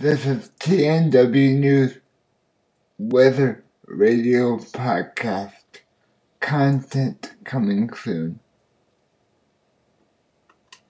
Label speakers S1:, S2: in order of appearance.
S1: This is TNW News Weather Radio Podcast. Content coming soon.